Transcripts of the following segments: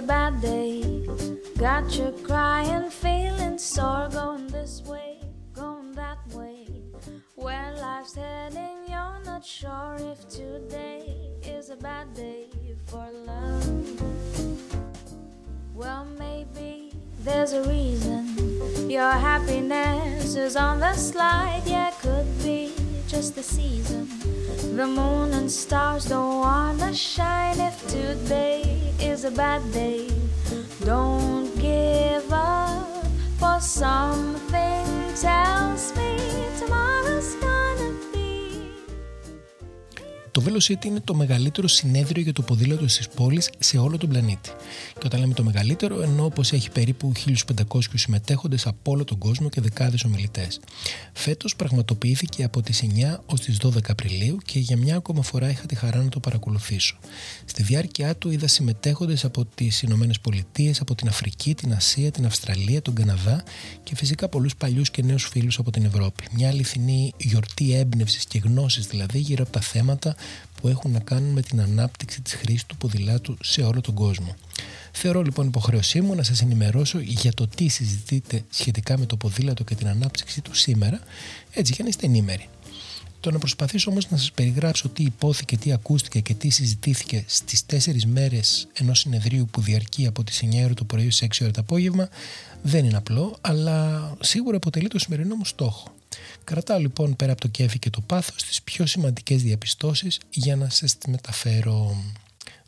a bad day. Got you crying, feeling sore, going this way, going that way. Where life's heading, you're not sure if today is a bad day for love. Well, maybe there's a reason your happiness is on the slide. Yeah, could be just the season. The moon and stars don't wanna shine if today is a bad day. Don't give up, for something tells Το Velocity είναι το μεγαλύτερο συνέδριο για το ποδήλατο στις πόλεις σε όλο τον πλανήτη. Και όταν λέμε το μεγαλύτερο, εννοώ πως έχει περίπου 1500 συμμετέχοντες από όλο τον κόσμο και δεκάδες ομιλητές. Φέτος πραγματοποιήθηκε από τις 9 ως τις 12 Απριλίου και για μια ακόμα φορά είχα τη χαρά να το παρακολουθήσω. Στη διάρκεια του είδα συμμετέχοντες από τις Ηνωμένες Πολιτείες, από την Αφρική, την Ασία, την Αυστραλία, τον Καναδά και φυσικά πολλούς παλιούς και νέους φίλους από την Ευρώπη. Μια αληθινή γιορτή έμπνευσης και γνώσης δηλαδή γύρω από τα θέματα που έχουν να κάνουν με την ανάπτυξη της χρήσης του ποδηλάτου σε όλο τον κόσμο. Θεωρώ λοιπόν υποχρέωσή μου να σας ενημερώσω για το τι συζητείτε σχετικά με το ποδήλατο και την ανάπτυξη του σήμερα, έτσι για να είστε ενήμεροι. Το να προσπαθήσω όμως να σας περιγράψω τι υπόθηκε, τι ακούστηκε και τι συζητήθηκε στις τέσσερις μέρες ενός συνεδρίου που διαρκεί από τις 9 ώρα το πρωί στις 6 ώρα το απόγευμα δεν είναι απλό, αλλά σίγουρα αποτελεί το σημερινό μου στόχο. Κρατάω λοιπόν πέρα από το κέφι και το πάθος τις πιο σημαντικές διαπιστώσεις για να σας τις μεταφέρω.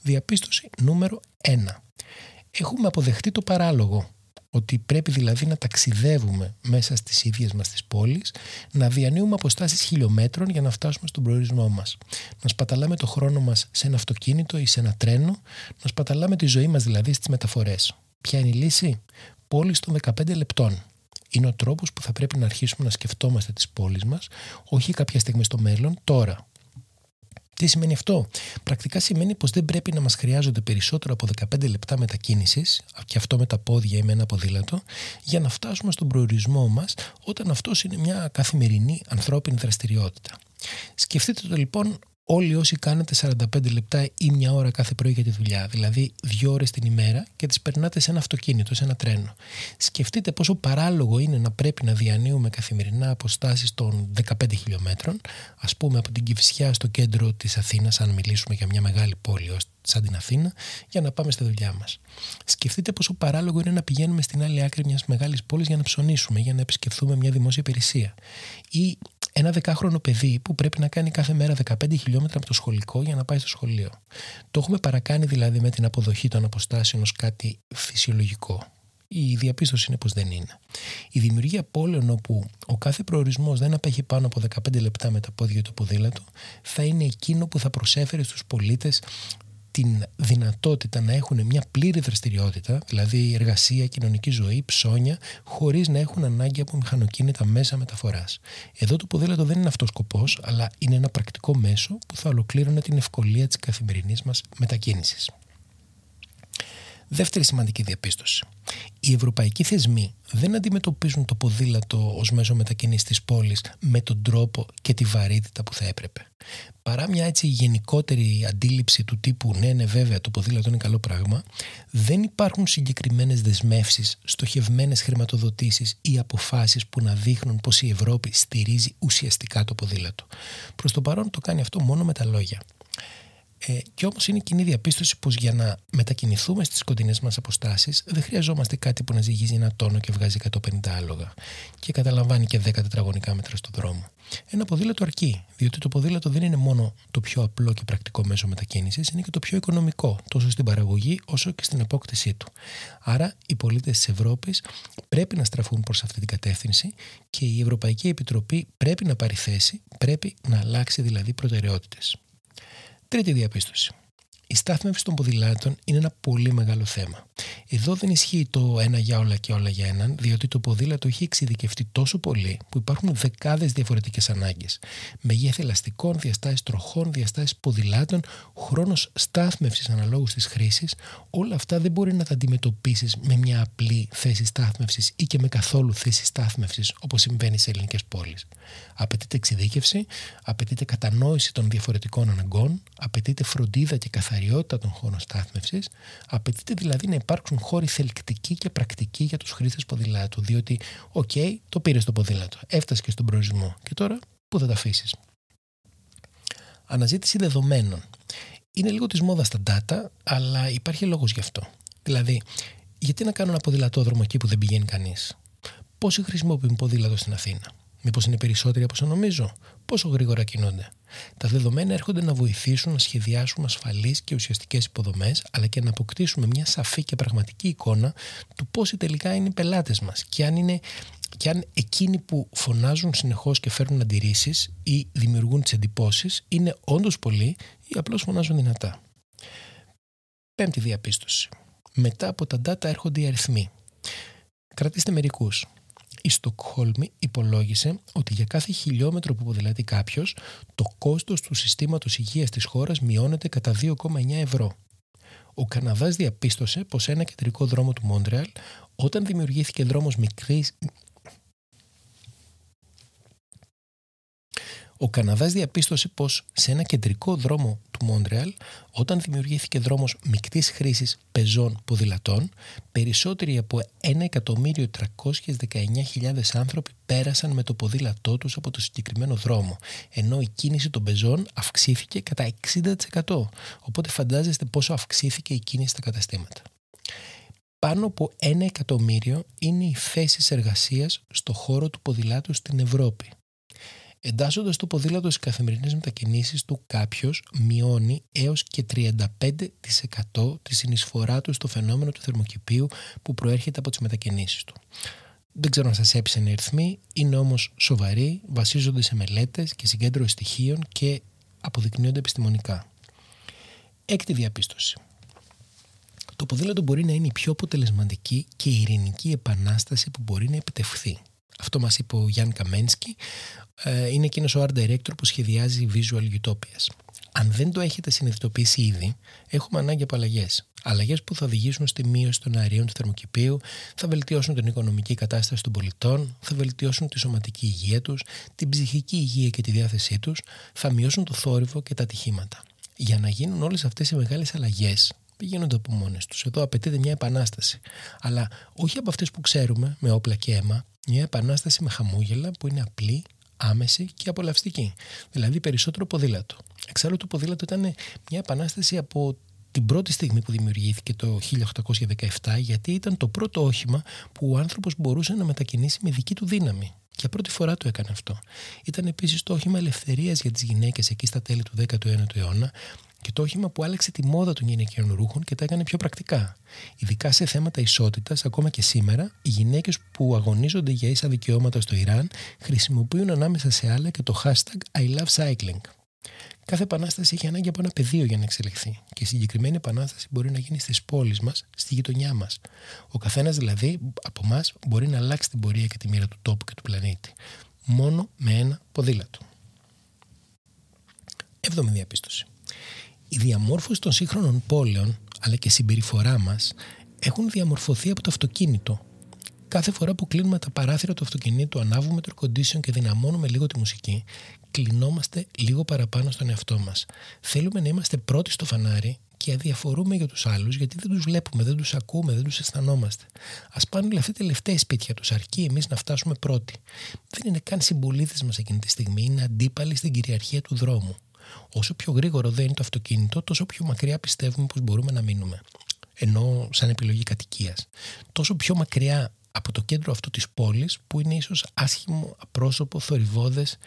Διαπίστωση νούμερο 1. Έχουμε αποδεχτεί το παράλογο ότι πρέπει δηλαδή να ταξιδεύουμε μέσα στις ίδιες μας τις πόλεις, να διανύουμε αποστάσεις χιλιόμετρων για να φτάσουμε στον προορισμό μας. Να σπαταλάμε το χρόνο μας σε ένα αυτοκίνητο ή σε ένα τρένο, να σπαταλάμε τη ζωή μας δηλαδή στις μεταφορές. Ποια είναι η λύση; Πόλεις των 15 λεπτών. Είναι ο τρόπος που θα πρέπει να αρχίσουμε να σκεφτόμαστε τις πόλεις μας, όχι κάποια στιγμή στο μέλλον, τώρα. Τι σημαίνει αυτό; Πρακτικά σημαίνει πως δεν πρέπει να μας χρειάζονται περισσότερο από 15 λεπτά μετακίνησης, και αυτό με τα πόδια ή με ένα ποδήλατο, για να φτάσουμε στον προορισμό μας όταν αυτός είναι μια καθημερινή ανθρώπινη δραστηριότητα. Σκεφτείτε το λοιπόν όλοι όσοι κάνετε 45 λεπτά ή μια ώρα κάθε πρωί για τη δουλειά, δηλαδή δύο ώρες την ημέρα και τις περνάτε σε ένα αυτοκίνητο, σε ένα τρένο. Σκεφτείτε πόσο παράλογο είναι να πρέπει να διανύουμε καθημερινά αποστάσεις των 15 χιλιόμετρων, ας πούμε από την Κυφσιά στο κέντρο της Αθήνας, αν μιλήσουμε για μια μεγάλη πόλη σαν την Αθήνα, για να πάμε στη δουλειά μας. Σκεφτείτε πόσο παράλογο είναι να πηγαίνουμε στην άλλη άκρη μιας μεγάλης πόλης για να ψωνίσουμε, για να επισκεφθούμε μια δημόσια υπηρεσία. Ή ένα δεκάχρονο παιδί που πρέπει να κάνει κάθε μέρα 15 χιλιόμετρα από το σχολικό για να πάει στο σχολείο. Το έχουμε παρακάνει δηλαδή με την αποδοχή των αποστάσεων ως κάτι φυσιολογικό. Η διαπίστωση είναι πως δεν είναι. Η δημιουργία πόλεων όπου ο κάθε προορισμός δεν απέχει πάνω από 15 λεπτά με τα πόδια του ποδήλατο θα είναι εκείνο που θα προσέφερε στους πολίτες την δυνατότητα να έχουν μια πλήρη δραστηριότητα, δηλαδή εργασία, κοινωνική ζωή, ψώνια, χωρίς να έχουν ανάγκη από μηχανοκίνητα μέσα μεταφοράς. Εδώ το ποδήλατο δεν είναι αυτός ο σκοπός, αλλά είναι ένα πρακτικό μέσο που θα ολοκλήρωνε την ευκολία της καθημερινής μας μετακίνησης. Δεύτερη σημαντική διαπίστωση. Οι ευρωπαϊκοί θεσμοί δεν αντιμετωπίζουν το ποδήλατο ως μέσο μετακίνησης της πόλης με τον τρόπο και τη βαρύτητα που θα έπρεπε. Παρά μια έτσι γενικότερη αντίληψη του τύπου ναι, ναι βέβαια το ποδήλατο είναι καλό πράγμα, δεν υπάρχουν συγκεκριμένες δεσμεύσεις, στοχευμένες χρηματοδοτήσεις ή αποφάσεις που να δείχνουν πως η Ευρώπη στηρίζει ουσιαστικά το ποδήλατο. Προς το παρόν το κάνει αυτό μόνο με τα λόγια. Ε, και όμως είναι κοινή διαπίστωση πως για να μετακινηθούμε στις κοντινές μας αποστάσεις δεν χρειαζόμαστε κάτι που να ζυγίζει ένα τόνο και βγάζει 150 άλογα και καταλαμβάνει και 10 τετραγωνικά μέτρα στο δρόμο. Ένα ποδήλατο αρκεί, διότι το ποδήλατο δεν είναι μόνο το πιο απλό και πρακτικό μέσο μετακίνησης, είναι και το πιο οικονομικό, τόσο στην παραγωγή όσο και στην απόκτησή του. Άρα, οι πολίτες της Ευρώπης πρέπει να στραφούν προς αυτή την κατεύθυνση και η Ευρωπαϊκή Επιτροπή πρέπει να πάρει θέση, πρέπει να αλλάξει δηλαδή προτεραιότητες. Τρίτη διαπίστωση. Η στάθμευση των ποδηλάτων είναι ένα πολύ μεγάλο θέμα. Εδώ δεν ισχύει το ένα για όλα και όλα για έναν, διότι το ποδήλατο έχει εξειδικευτεί τόσο πολύ που υπάρχουν δεκάδες διαφορετικές ανάγκες. Μεγέθη ελαστικών, διαστάσεις τροχών, διαστάσεις ποδηλάτων, χρόνος στάθμευσης αναλόγως της χρήσης, όλα αυτά δεν μπορεί να τα αντιμετωπίσεις με μια απλή θέση στάθμευσης ή και με καθόλου θέση στάθμευσης όπως συμβαίνει σε ελληνικές πόλεις. Απαιτείται εξειδίκευση, απαιτείται κατανόηση των διαφορετικών αναγκών, απαιτείται φροντίδα και καθαρή βαριότητα των χώρων στάθμευσης, απαιτείται δηλαδή να υπάρξουν χώροι θελκτικοί και πρακτικοί για τους χρήστες ποδηλάτου. Διότι, οκ, το πήρες το ποδήλατο, έφτασες και στον προορισμό. Και τώρα, πού θα τα αφήσεις. Αναζήτηση δεδομένων. Είναι λίγο της μόδας στα data, αλλά υπάρχει λόγος γι' αυτό. Δηλαδή, γιατί να κάνω ένα ποδηλατόδρομο εκεί που δεν πηγαίνει κανείς; Πόσοι χρησιμοποιούν ποδήλατο στην Αθήνα; Μήπως είναι περισσότεροι από όσο νομίζω; Πόσο γρήγορα κινούνται; Τα δεδομένα έρχονται να βοηθήσουν να σχεδιάσουμε ασφαλείς και ουσιαστικές υποδομές, αλλά και να αποκτήσουμε μια σαφή και πραγματική εικόνα του πόσοι τελικά είναι οι πελάτες μας και αν είναι και αν εκείνοι που φωνάζουν συνεχώς και φέρνουν αντιρρήσεις ή δημιουργούν τις εντυπώσεις είναι όντως πολλοί ή απλώς φωνάζουν δυνατά. Πέμπτη διαπίστωση. Μετά από τα data έρχονται οι αριθμοί. Κρατήστε μερικούς. Η Στοκχόλμη υπολόγισε ότι για κάθε χιλιόμετρο που ποδηλατεί κάποιος, το κόστος του συστήματος υγείας της χώρας μειώνεται κατά 2,9 ευρώ. Ο Καναδάς διαπίστωσε πως ένα κεντρικό δρόμο του Μόντρεαλ, όταν δημιουργήθηκε δρόμος μικρής Ο Καναδάς διαπίστωσε πως σε ένα κεντρικό δρόμο του Μόντρεαλ, όταν δημιουργήθηκε δρόμος μεικτής χρήσης πεζών ποδηλατών, περισσότεροι από 1.319.000 άνθρωποι πέρασαν με το ποδήλατό τους από το συγκεκριμένο δρόμο, ενώ η κίνηση των πεζών αυξήθηκε κατά 60%. Οπότε φαντάζεστε πόσο αυξήθηκε η κίνηση στα καταστήματα. Πάνω από ένα εκατομμύριο είναι οι θέσεις εργασίας στο χώρο του ποδηλάτου στην Ευρώπη. Εντάσσοντας το ποδήλατο στις καθημερινές μετακινήσεις του, κάποιος μειώνει έως και 35% τη συνεισφορά του στο φαινόμενο του θερμοκηπίου που προέρχεται από τις μετακινήσεις του. Δεν ξέρω αν σας έπεισαν οι αριθμοί, είναι όμως σοβαροί, βασίζονται σε μελέτες και συγκέντρωση στοιχείων και αποδεικνύονται επιστημονικά. Έκτη διαπίστωση. Το ποδήλατο μπορεί να είναι η πιο αποτελεσματική και ειρηνική επανάσταση που μπορεί να επιτευχθεί. Αυτό μας είπε ο Γιάνν Καμένσκι. Ε, είναι εκείνος ο art director που σχεδιάζει Visual Utopias. Αν δεν το έχετε συνειδητοποιήσει ήδη, έχουμε ανάγκη από αλλαγές. Αλλαγές που θα οδηγήσουν στη μείωση των αερίων του θερμοκηπίου, θα βελτιώσουν την οικονομική κατάσταση των πολιτών, θα βελτιώσουν τη σωματική υγεία τους, την ψυχική υγεία και τη διάθεσή τους, θα μειώσουν το θόρυβο και τα ατυχήματα. Για να γίνουν όλες αυτές οι μεγάλες αλλαγές, δεν γίνονται από μόνες τους. Εδώ απαιτείται μια επανάσταση. Αλλά όχι από αυτές που ξέρουμε, με όπλα και αίμα, μια επανάσταση με χαμόγελα που είναι απλή, άμεση και απολαυστική. Δηλαδή περισσότερο ποδήλατο. Εξάλλου το ποδήλατο ήταν μια επανάσταση από την πρώτη στιγμή που δημιουργήθηκε το 1817 γιατί ήταν το πρώτο όχημα που ο άνθρωπος μπορούσε να μετακινήσει με δική του δύναμη. Για πρώτη φορά το έκανε αυτό. Ήταν επίσης το όχημα ελευθερίας για τις γυναίκες εκεί στα τέλη του 19ου αιώνα και το όχημα που άλλαξε τη μόδα των γυναικείων ρούχων και τα έκανε πιο πρακτικά. Ειδικά σε θέματα ισότητας, ακόμα και σήμερα, οι γυναίκες που αγωνίζονται για ίσα δικαιώματα στο Ιράν χρησιμοποιούν ανάμεσα σε άλλα και το hashtag I love cycling. Κάθε επανάσταση έχει ανάγκη από ένα πεδίο για να εξελιχθεί. Και η συγκεκριμένη επανάσταση μπορεί να γίνει στις πόλεις μας, στη γειτονιά μας. Ο καθένας δηλαδή από εμάς μπορεί να αλλάξει την πορεία και τη μοίρα του τόπου και του πλανήτη. Μόνο με ένα ποδήλατο. Έβδομη διαπίστωση. Η διαμόρφωση των σύγχρονων πόλεων αλλά και η συμπεριφορά μας έχουν διαμορφωθεί από το αυτοκίνητο. Κάθε φορά που κλείνουμε τα παράθυρα του αυτοκινήτου, ανάβουμε το air condition και δυναμώνουμε λίγο τη μουσική, κλεινόμαστε λίγο παραπάνω στον εαυτό μας. Θέλουμε να είμαστε πρώτοι στο φανάρι και αδιαφορούμε για τους άλλους γιατί δεν τους βλέπουμε, δεν τους ακούμε, δεν τους αισθανόμαστε. Α πάνε όλα αυτά τελευταία σπίτια τους, αρκεί εμείς να φτάσουμε πρώτοι. Δεν είναι καν συμπολίτες μας εκείνη τη στιγμή, είναι αντίπαλοι στην κυριαρχία του δρόμου. Όσο πιο γρήγορο δεν είναι το αυτοκίνητο, τόσο πιο μακριά πιστεύουμε πως μπορούμε να μείνουμε. Ενώ σαν επιλογή κατοικίας. Τόσο πιο μακριά από το κέντρο αυτό της πόλης που είναι ίσως άσχημο, απρόσωπο, θορυβόδες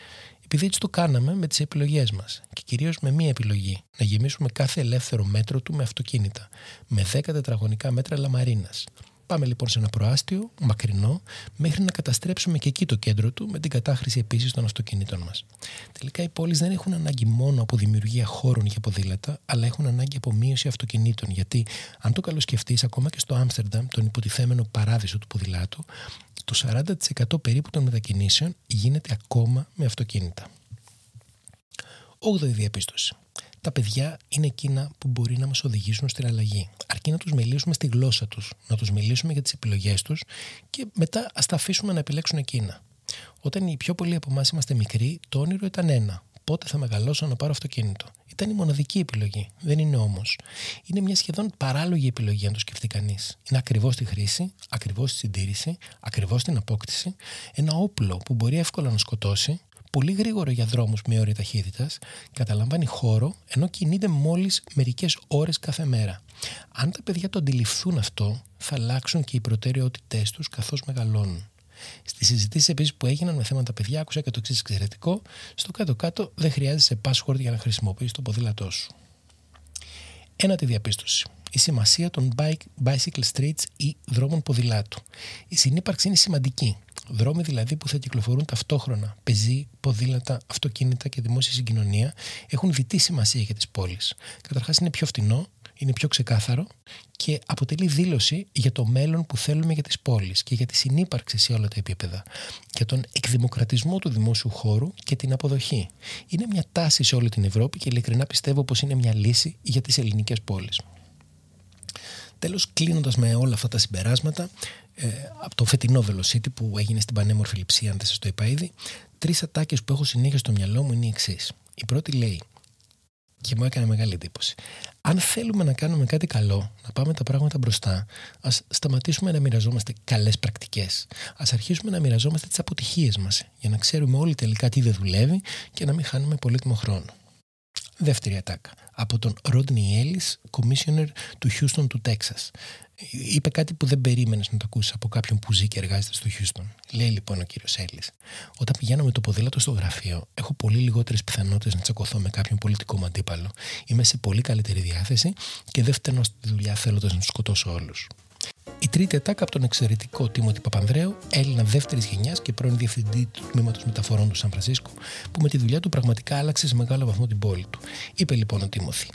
επειδή έτσι το κάναμε με τις επιλογές μας και κυρίως με μία επιλογή να γεμίσουμε κάθε ελεύθερο μέτρο του με αυτοκίνητα με 10 τετραγωνικά μέτρα λαμαρίνας Πάμε λοιπόν σε ένα προάστιο, μακρινό, μέχρι να καταστρέψουμε και εκεί το κέντρο του με την κατάχρηση επίσης των αυτοκινήτων μας. Τελικά οι πόλεις δεν έχουν ανάγκη μόνο από δημιουργία χώρων για ποδήλατα, αλλά έχουν ανάγκη από μείωση αυτοκινήτων. Γιατί, αν το καλοσκεφτείς, ακόμα και στο Άμστερνταμ, τον υποτιθέμενο παράδεισο του ποδηλάτου, το 40% περίπου των μετακινήσεων γίνεται ακόμα με αυτοκίνητα. 8η διαπίστωση τα παιδιά είναι εκείνα που μπορεί να μας οδηγήσουν στην αλλαγή. Αρκεί να τους μιλήσουμε στη γλώσσα τους, να τους μιλήσουμε για τις επιλογές τους και μετά ας τα αφήσουμε να επιλέξουν εκείνα. Όταν οι πιο πολλοί από εμάς είμαστε μικροί, το όνειρο ήταν ένα. πότε θα μεγαλώσω να πάρω αυτοκίνητο. Ήταν η μοναδική επιλογή. Δεν είναι όμως. Είναι μια σχεδόν παράλογη επιλογή, αν το σκεφτεί κανείς. Είναι ακριβώς τη χρήση, ακριβώς τη συντήρηση, ακριβώς την απόκτηση. Ένα όπλο που μπορεί εύκολα να σκοτώσει, πολύ γρήγορο για δρόμους με όρια ταχύτητας, καταλαμβάνει χώρο ενώ κινείται μόλις μερικές ώρες κάθε μέρα. Αν τα παιδιά το αντιληφθούν αυτό, θα αλλάξουν και οι προτεραιότητές τους καθώς μεγαλώνουν. Στις συζητήσεις επίσης που έγιναν με θέματα παιδιά, άκουσα και το εξής εξαιρετικό. Στο κάτω-κάτω δεν χρειάζεσαι password για να χρησιμοποιήσει το ποδήλατό σου. Ένα τη διαπίστωση. Η σημασία των bike, bicycle streets ή δρόμων ποδηλάτου. Η συνύπαρξη είναι σημαντική. Δρόμοι δηλαδή που θα κυκλοφορούν ταυτόχρονα, πεζοί, ποδήλατα, αυτοκίνητα και δημόσια συγκοινωνία έχουν διτή σημασία για τις πόλεις. Καταρχάς είναι πιο φτηνό, είναι πιο ξεκάθαρο και αποτελεί δήλωση για το μέλλον που θέλουμε για τις πόλεις και για τη συνύπαρξη σε όλα τα επίπεδα, για τον εκδημοκρατισμό του δημόσιου χώρου και την αποδοχή. Είναι μια τάση σε όλη την Ευρώπη και ειλικρινά πιστεύω πως είναι μια λύση για τις ελληνικές πόλεις. Τέλος, κλείνοντας με όλα αυτά τα συμπεράσματα, ε, από το φετινό Velocity που έγινε στην πανέμορφη λειψία, αν δεν σας το είπα ήδη, τρεις ατάκες που έχω συνέχεια στο μυαλό μου είναι οι εξής. Η πρώτη λέει και μου έκανε μεγάλη εντύπωση. Αν θέλουμε να κάνουμε κάτι καλό, να πάμε τα πράγματα μπροστά, ας σταματήσουμε να μοιραζόμαστε καλές πρακτικές. Α αρχίσουμε να μοιραζόμαστε τις αποτυχίες μας, για να ξέρουμε όλοι τελικά τι δεν δουλεύει και να μην χάνουμε πολύτιμο χρόνο. Δεύτερη ατάκα. Από τον Ρόντνι Έλλη, Commissioner του Houston του Texas είπε κάτι που δεν περίμενες να το ακούσεις από κάποιον που ζει και εργάζεται στο Χιούστον. Λέει λοιπόν ο κύριος Έλλη: Όταν πηγαίνω με το ποδήλατο στο γραφείο, έχω πολύ λιγότερες πιθανότητες να τσακωθώ με κάποιον πολιτικό μου αντίπαλο. Είμαι σε πολύ καλύτερη διάθεση και δεν φταίνω στη δουλειά θέλοντας να τους σκοτώσω όλους. Η τρίτη ατάκα από τον εξαιρετικό Τίμωτη Παπανδρέου, Έλληνα δεύτερης γενιάς και πρώην διευθυντή του τμήματος μεταφορών του Σαν Φρανσίσκο, που με τη δουλειά του πραγματικά άλλαξε σε μεγάλο βαθμό την πόλη του. Είπε λοιπόν ο Τίμωθη: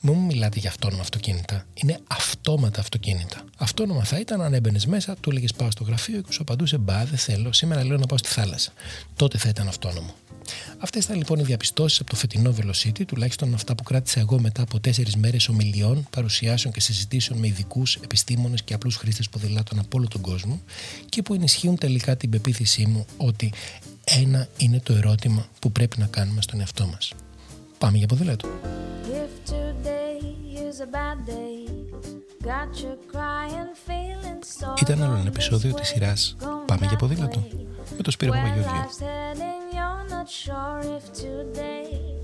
Μην μου μιλάτε για αυτόνομα αυτοκίνητα. Είναι αυτόματα αυτοκίνητα. Αυτόνομα θα ήταν αν έμπαινες μέσα, του έλεγες Πάω στο γραφείο και σου απαντούσε Μπα, δεν θέλω, σήμερα λέω να πάω στη θάλασσα. Τότε θα ήταν αυτόνομο. Αυτές ήταν λοιπόν οι διαπιστώσεις από το φετινό Velocity, τουλάχιστον αυτά που κράτησα εγώ μετά από τέσσερις μέρες ομιλιών, παρουσιάσεων και συζητήσεων με ειδικούς, επιστήμονες και απλούς χρήστες ποδηλάτων από όλο τον κόσμο και που ενισχύουν τελικά την πεποίθησή μου ότι ένα είναι το ερώτημα που πρέπει να κάνουμε στον εαυτό μας. Πάμε για ποδήλατο. Ήταν άλλο ένα επεισόδιο της σειράς «Πάμε για ποδήλατο» με το Σπύρο Παπαγιώργιο.